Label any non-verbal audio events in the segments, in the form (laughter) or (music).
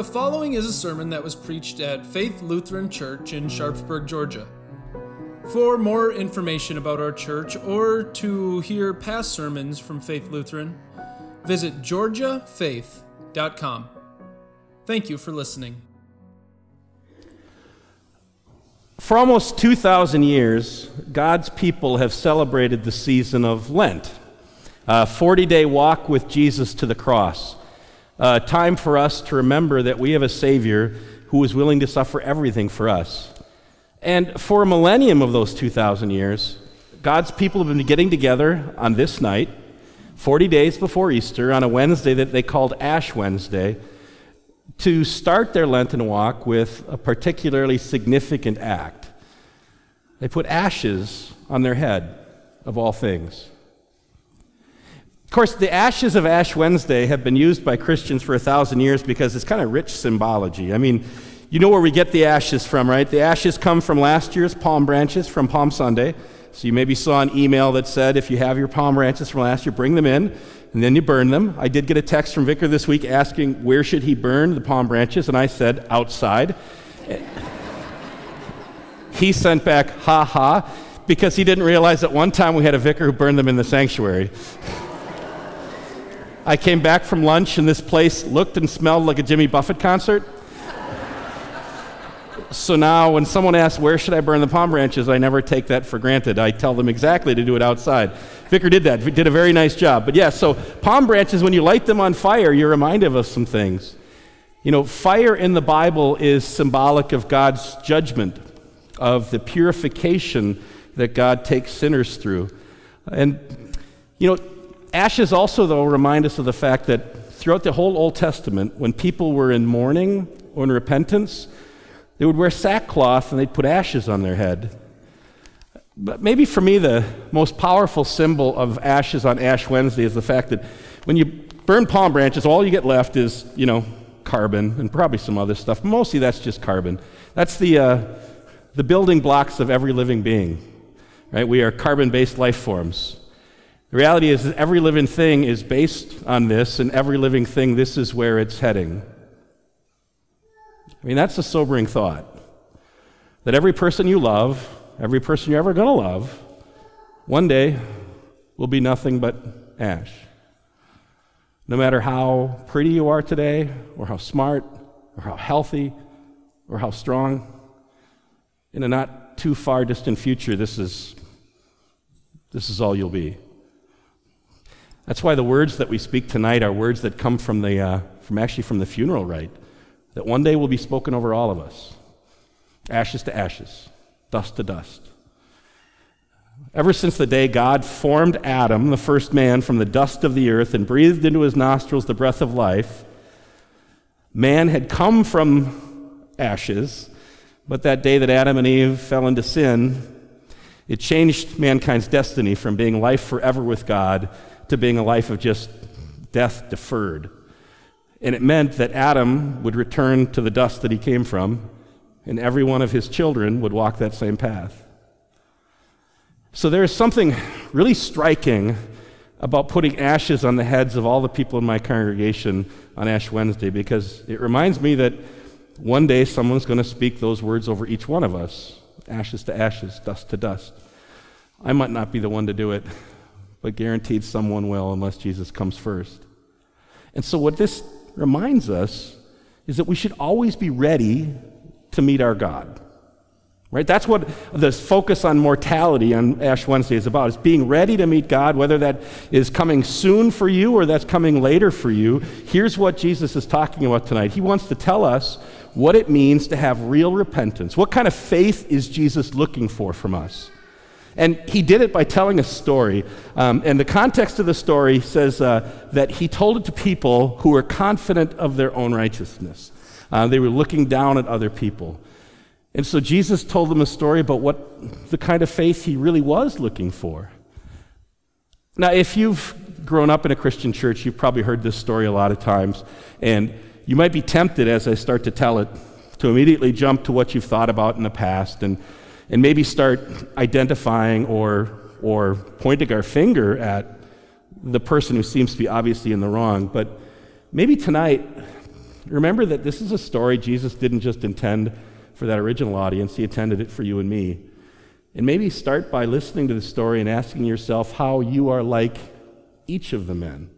The following is a sermon that was preached at Faith Lutheran Church in Sharpsburg, Georgia. For more information about our church or to hear past sermons from Faith Lutheran, visit georgiafaith.com. Thank you for listening. For almost 2,000 years, God's people have celebrated the season of Lent, a 40 day walk with Jesus to the cross uh, time for us to remember that we have a Savior who was willing to suffer everything for us. And for a millennium of those 2,000 years, God's people have been getting together on this night, 40 days before Easter, on a Wednesday that they called Ash Wednesday, to start their Lenten walk with a particularly significant act. They put ashes on their head, of all things. Of course, the ashes of Ash Wednesday have been used by Christians for a thousand years because it's kind of rich symbology. I mean, you know where we get the ashes from, right? The ashes come from last year's palm branches from Palm Sunday. So you maybe saw an email that said, if you have your palm branches from last year, bring them in, and then you burn them. I did get a text from Vicar this week asking where should he burn the palm branches, and I said outside. (laughs) he sent back, ha ha, because he didn't realize that one time we had a vicar who burned them in the sanctuary. (laughs) I came back from lunch and this place looked and smelled like a Jimmy Buffett concert. so now when someone asks, Where should I burn the palm branches? I never take that for granted. I tell them exactly to do it outside. Vicar did that, did a very nice job. But yeah, so palm branches, when you light them on fire, you're reminded of some things. You know, fire in the Bible is symbolic of God's judgment, of the purification that God takes sinners through. And, you know, Ashes also, though, remind us of the fact that throughout the whole Old Testament, when people were in mourning or in repentance, they would wear sackcloth and they'd put ashes on their head. But maybe for me, the most powerful symbol of ashes on Ash Wednesday is the fact that when you burn palm branches, all you get left is, you know, carbon and probably some other stuff. Mostly that's just carbon. That's the, uh, the building blocks of every living being, right? We are carbon based life forms. The reality is that every living thing is based on this, and every living thing, this is where it's heading. I mean, that's a sobering thought. That every person you love, every person you're ever going to love, one day will be nothing but ash. No matter how pretty you are today, or how smart, or how healthy, or how strong, in a not too far distant future, this is, this is all you'll be. That's why the words that we speak tonight are words that come from, the, uh, from actually from the funeral rite, that one day will be spoken over all of us ashes to ashes, dust to dust. Ever since the day God formed Adam, the first man, from the dust of the earth and breathed into his nostrils the breath of life, man had come from ashes, but that day that Adam and Eve fell into sin, it changed mankind's destiny from being life forever with God to being a life of just death deferred. And it meant that Adam would return to the dust that he came from, and every one of his children would walk that same path. So there is something really striking about putting ashes on the heads of all the people in my congregation on Ash Wednesday because it reminds me that one day someone's going to speak those words over each one of us ashes to ashes, dust to dust. I might not be the one to do it, but guaranteed someone will unless Jesus comes first. And so, what this reminds us is that we should always be ready to meet our God. Right? That's what the focus on mortality on Ash Wednesday is about, is being ready to meet God, whether that is coming soon for you or that's coming later for you. Here's what Jesus is talking about tonight. He wants to tell us what it means to have real repentance. What kind of faith is Jesus looking for from us? And he did it by telling a story. Um, and the context of the story says uh, that he told it to people who were confident of their own righteousness. Uh, they were looking down at other people. And so Jesus told them a story about what the kind of faith he really was looking for. Now, if you've grown up in a Christian church, you've probably heard this story a lot of times. And you might be tempted as I start to tell it to immediately jump to what you've thought about in the past and and maybe start identifying or, or pointing our finger at the person who seems to be obviously in the wrong. But maybe tonight, remember that this is a story Jesus didn't just intend for that original audience, he intended it for you and me. And maybe start by listening to the story and asking yourself how you are like each of the men.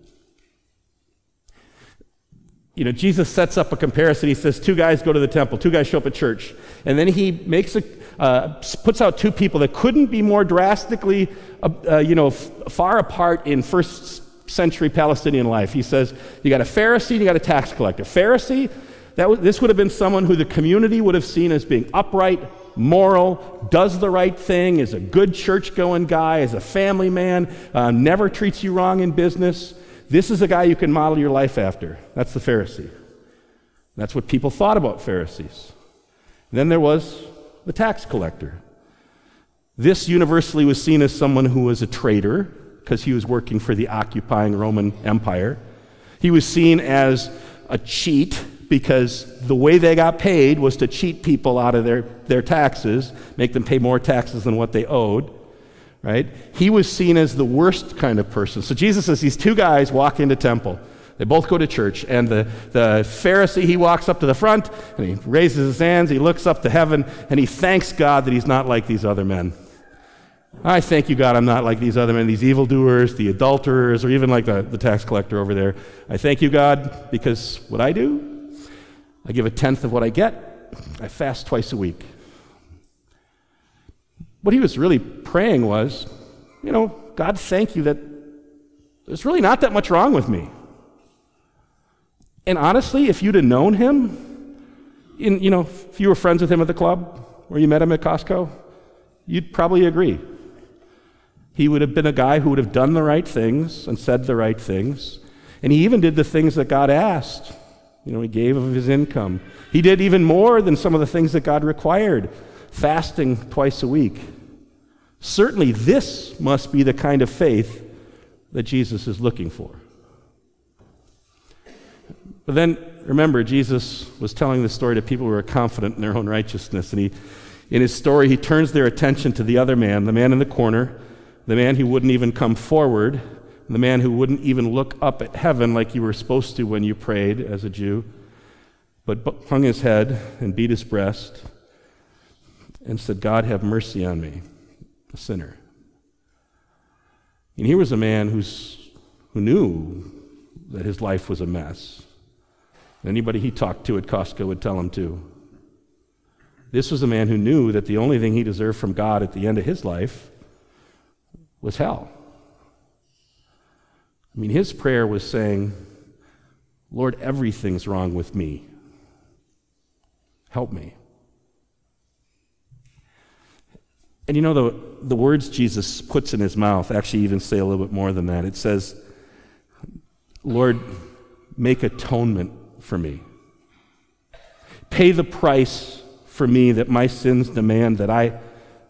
You know, Jesus sets up a comparison. He says, two guys go to the temple, two guys show up at church. And then he makes a, uh, puts out two people that couldn't be more drastically, uh, uh, you know, f- far apart in first century Palestinian life. He says, you got a Pharisee, you got a tax collector. Pharisee, that w- this would have been someone who the community would have seen as being upright, moral, does the right thing, is a good church going guy, is a family man, uh, never treats you wrong in business. This is a guy you can model your life after. That's the Pharisee. That's what people thought about Pharisees. Then there was the tax collector. This universally was seen as someone who was a traitor because he was working for the occupying Roman Empire. He was seen as a cheat because the way they got paid was to cheat people out of their, their taxes, make them pay more taxes than what they owed. Right? He was seen as the worst kind of person. So Jesus says these two guys walk into temple. They both go to church, and the, the Pharisee, he walks up to the front and he raises his hands, he looks up to heaven, and he thanks God that he's not like these other men. I thank you, God, I'm not like these other men, these evildoers, the adulterers, or even like the, the tax collector over there. I thank you, God, because what I do, I give a tenth of what I get. I fast twice a week. What he was really praying was, you know, God, thank you that there's really not that much wrong with me. And honestly, if you'd have known him, in, you know, if you were friends with him at the club or you met him at Costco, you'd probably agree. He would have been a guy who would have done the right things and said the right things. And he even did the things that God asked. You know, he gave of his income. He did even more than some of the things that God required, fasting twice a week. Certainly, this must be the kind of faith that Jesus is looking for. But then, remember, Jesus was telling the story to people who were confident in their own righteousness. And he, in his story, he turns their attention to the other man, the man in the corner, the man who wouldn't even come forward, the man who wouldn't even look up at heaven like you were supposed to when you prayed as a Jew, but hung his head and beat his breast and said, God, have mercy on me, a sinner. And here was a man who's, who knew that his life was a mess. Anybody he talked to at Costco would tell him to. This was a man who knew that the only thing he deserved from God at the end of his life was hell. I mean, his prayer was saying, Lord, everything's wrong with me. Help me. And you know, the, the words Jesus puts in his mouth actually even say a little bit more than that. It says, Lord, make atonement for me. Pay the price for me that my sins demand that I,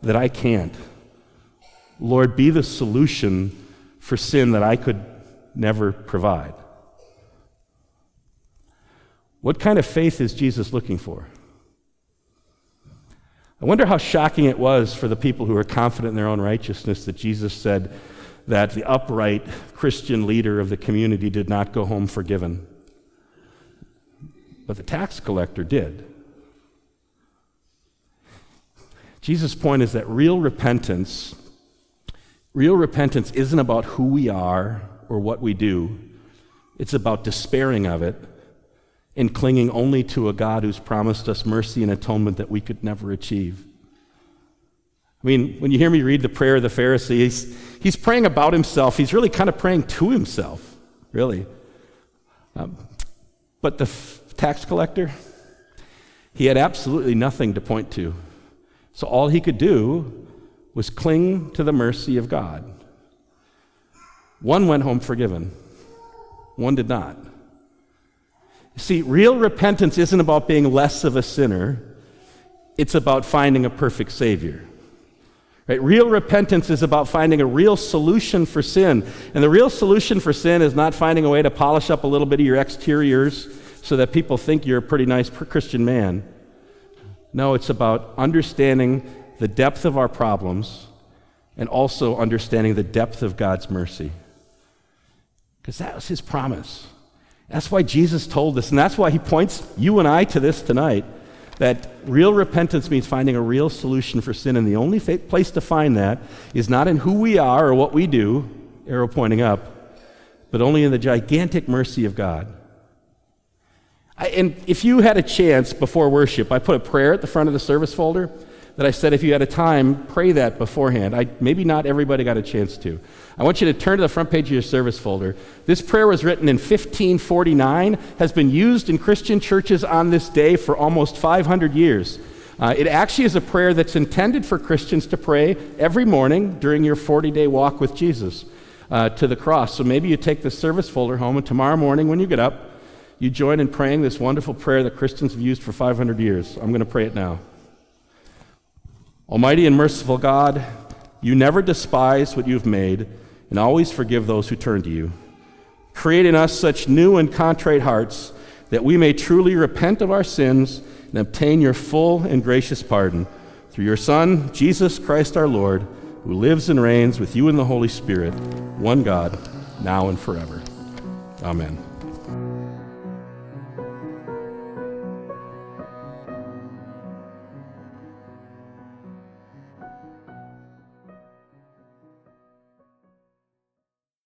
that I can't. Lord, be the solution for sin that I could never provide. What kind of faith is Jesus looking for? I wonder how shocking it was for the people who were confident in their own righteousness that Jesus said that the upright Christian leader of the community did not go home forgiven. But the tax collector did. Jesus' point is that real repentance, real repentance isn't about who we are or what we do. It's about despairing of it and clinging only to a God who's promised us mercy and atonement that we could never achieve. I mean, when you hear me read the prayer of the Pharisee, he's, praying about himself. He's really kind of praying to himself, really. Um, but the tax collector, he had absolutely nothing to point to. So all he could do was cling to the mercy of God. One went home forgiven, one did not. See, real repentance isn't about being less of a sinner, it's about finding a perfect Savior. Right? Real repentance is about finding a real solution for sin. And the real solution for sin is not finding a way to polish up a little bit of your exteriors so that people think you're a pretty nice Christian man. No, it's about understanding the depth of our problems and also understanding the depth of God's mercy. Because that was his promise. That's why Jesus told us, and that's why he points you and I to this tonight that real repentance means finding a real solution for sin. And the only fa- place to find that is not in who we are or what we do, arrow pointing up, but only in the gigantic mercy of God. I, and if you had a chance before worship, I put a prayer at the front of the service folder that I said if you had a time, pray that beforehand. I, maybe not everybody got a chance to. I want you to turn to the front page of your service folder. This prayer was written in 1549, has been used in Christian churches on this day for almost 500 years. Uh, it actually is a prayer that's intended for Christians to pray every morning during your 40 day walk with Jesus uh, to the cross. So maybe you take this service folder home, and tomorrow morning when you get up, you join in praying this wonderful prayer that Christians have used for 500 years. I'm going to pray it now. Almighty and merciful God, you never despise what you've made and always forgive those who turn to you. Create in us such new and contrite hearts that we may truly repent of our sins and obtain your full and gracious pardon through your Son, Jesus Christ our Lord, who lives and reigns with you in the Holy Spirit, one God, now and forever. Amen.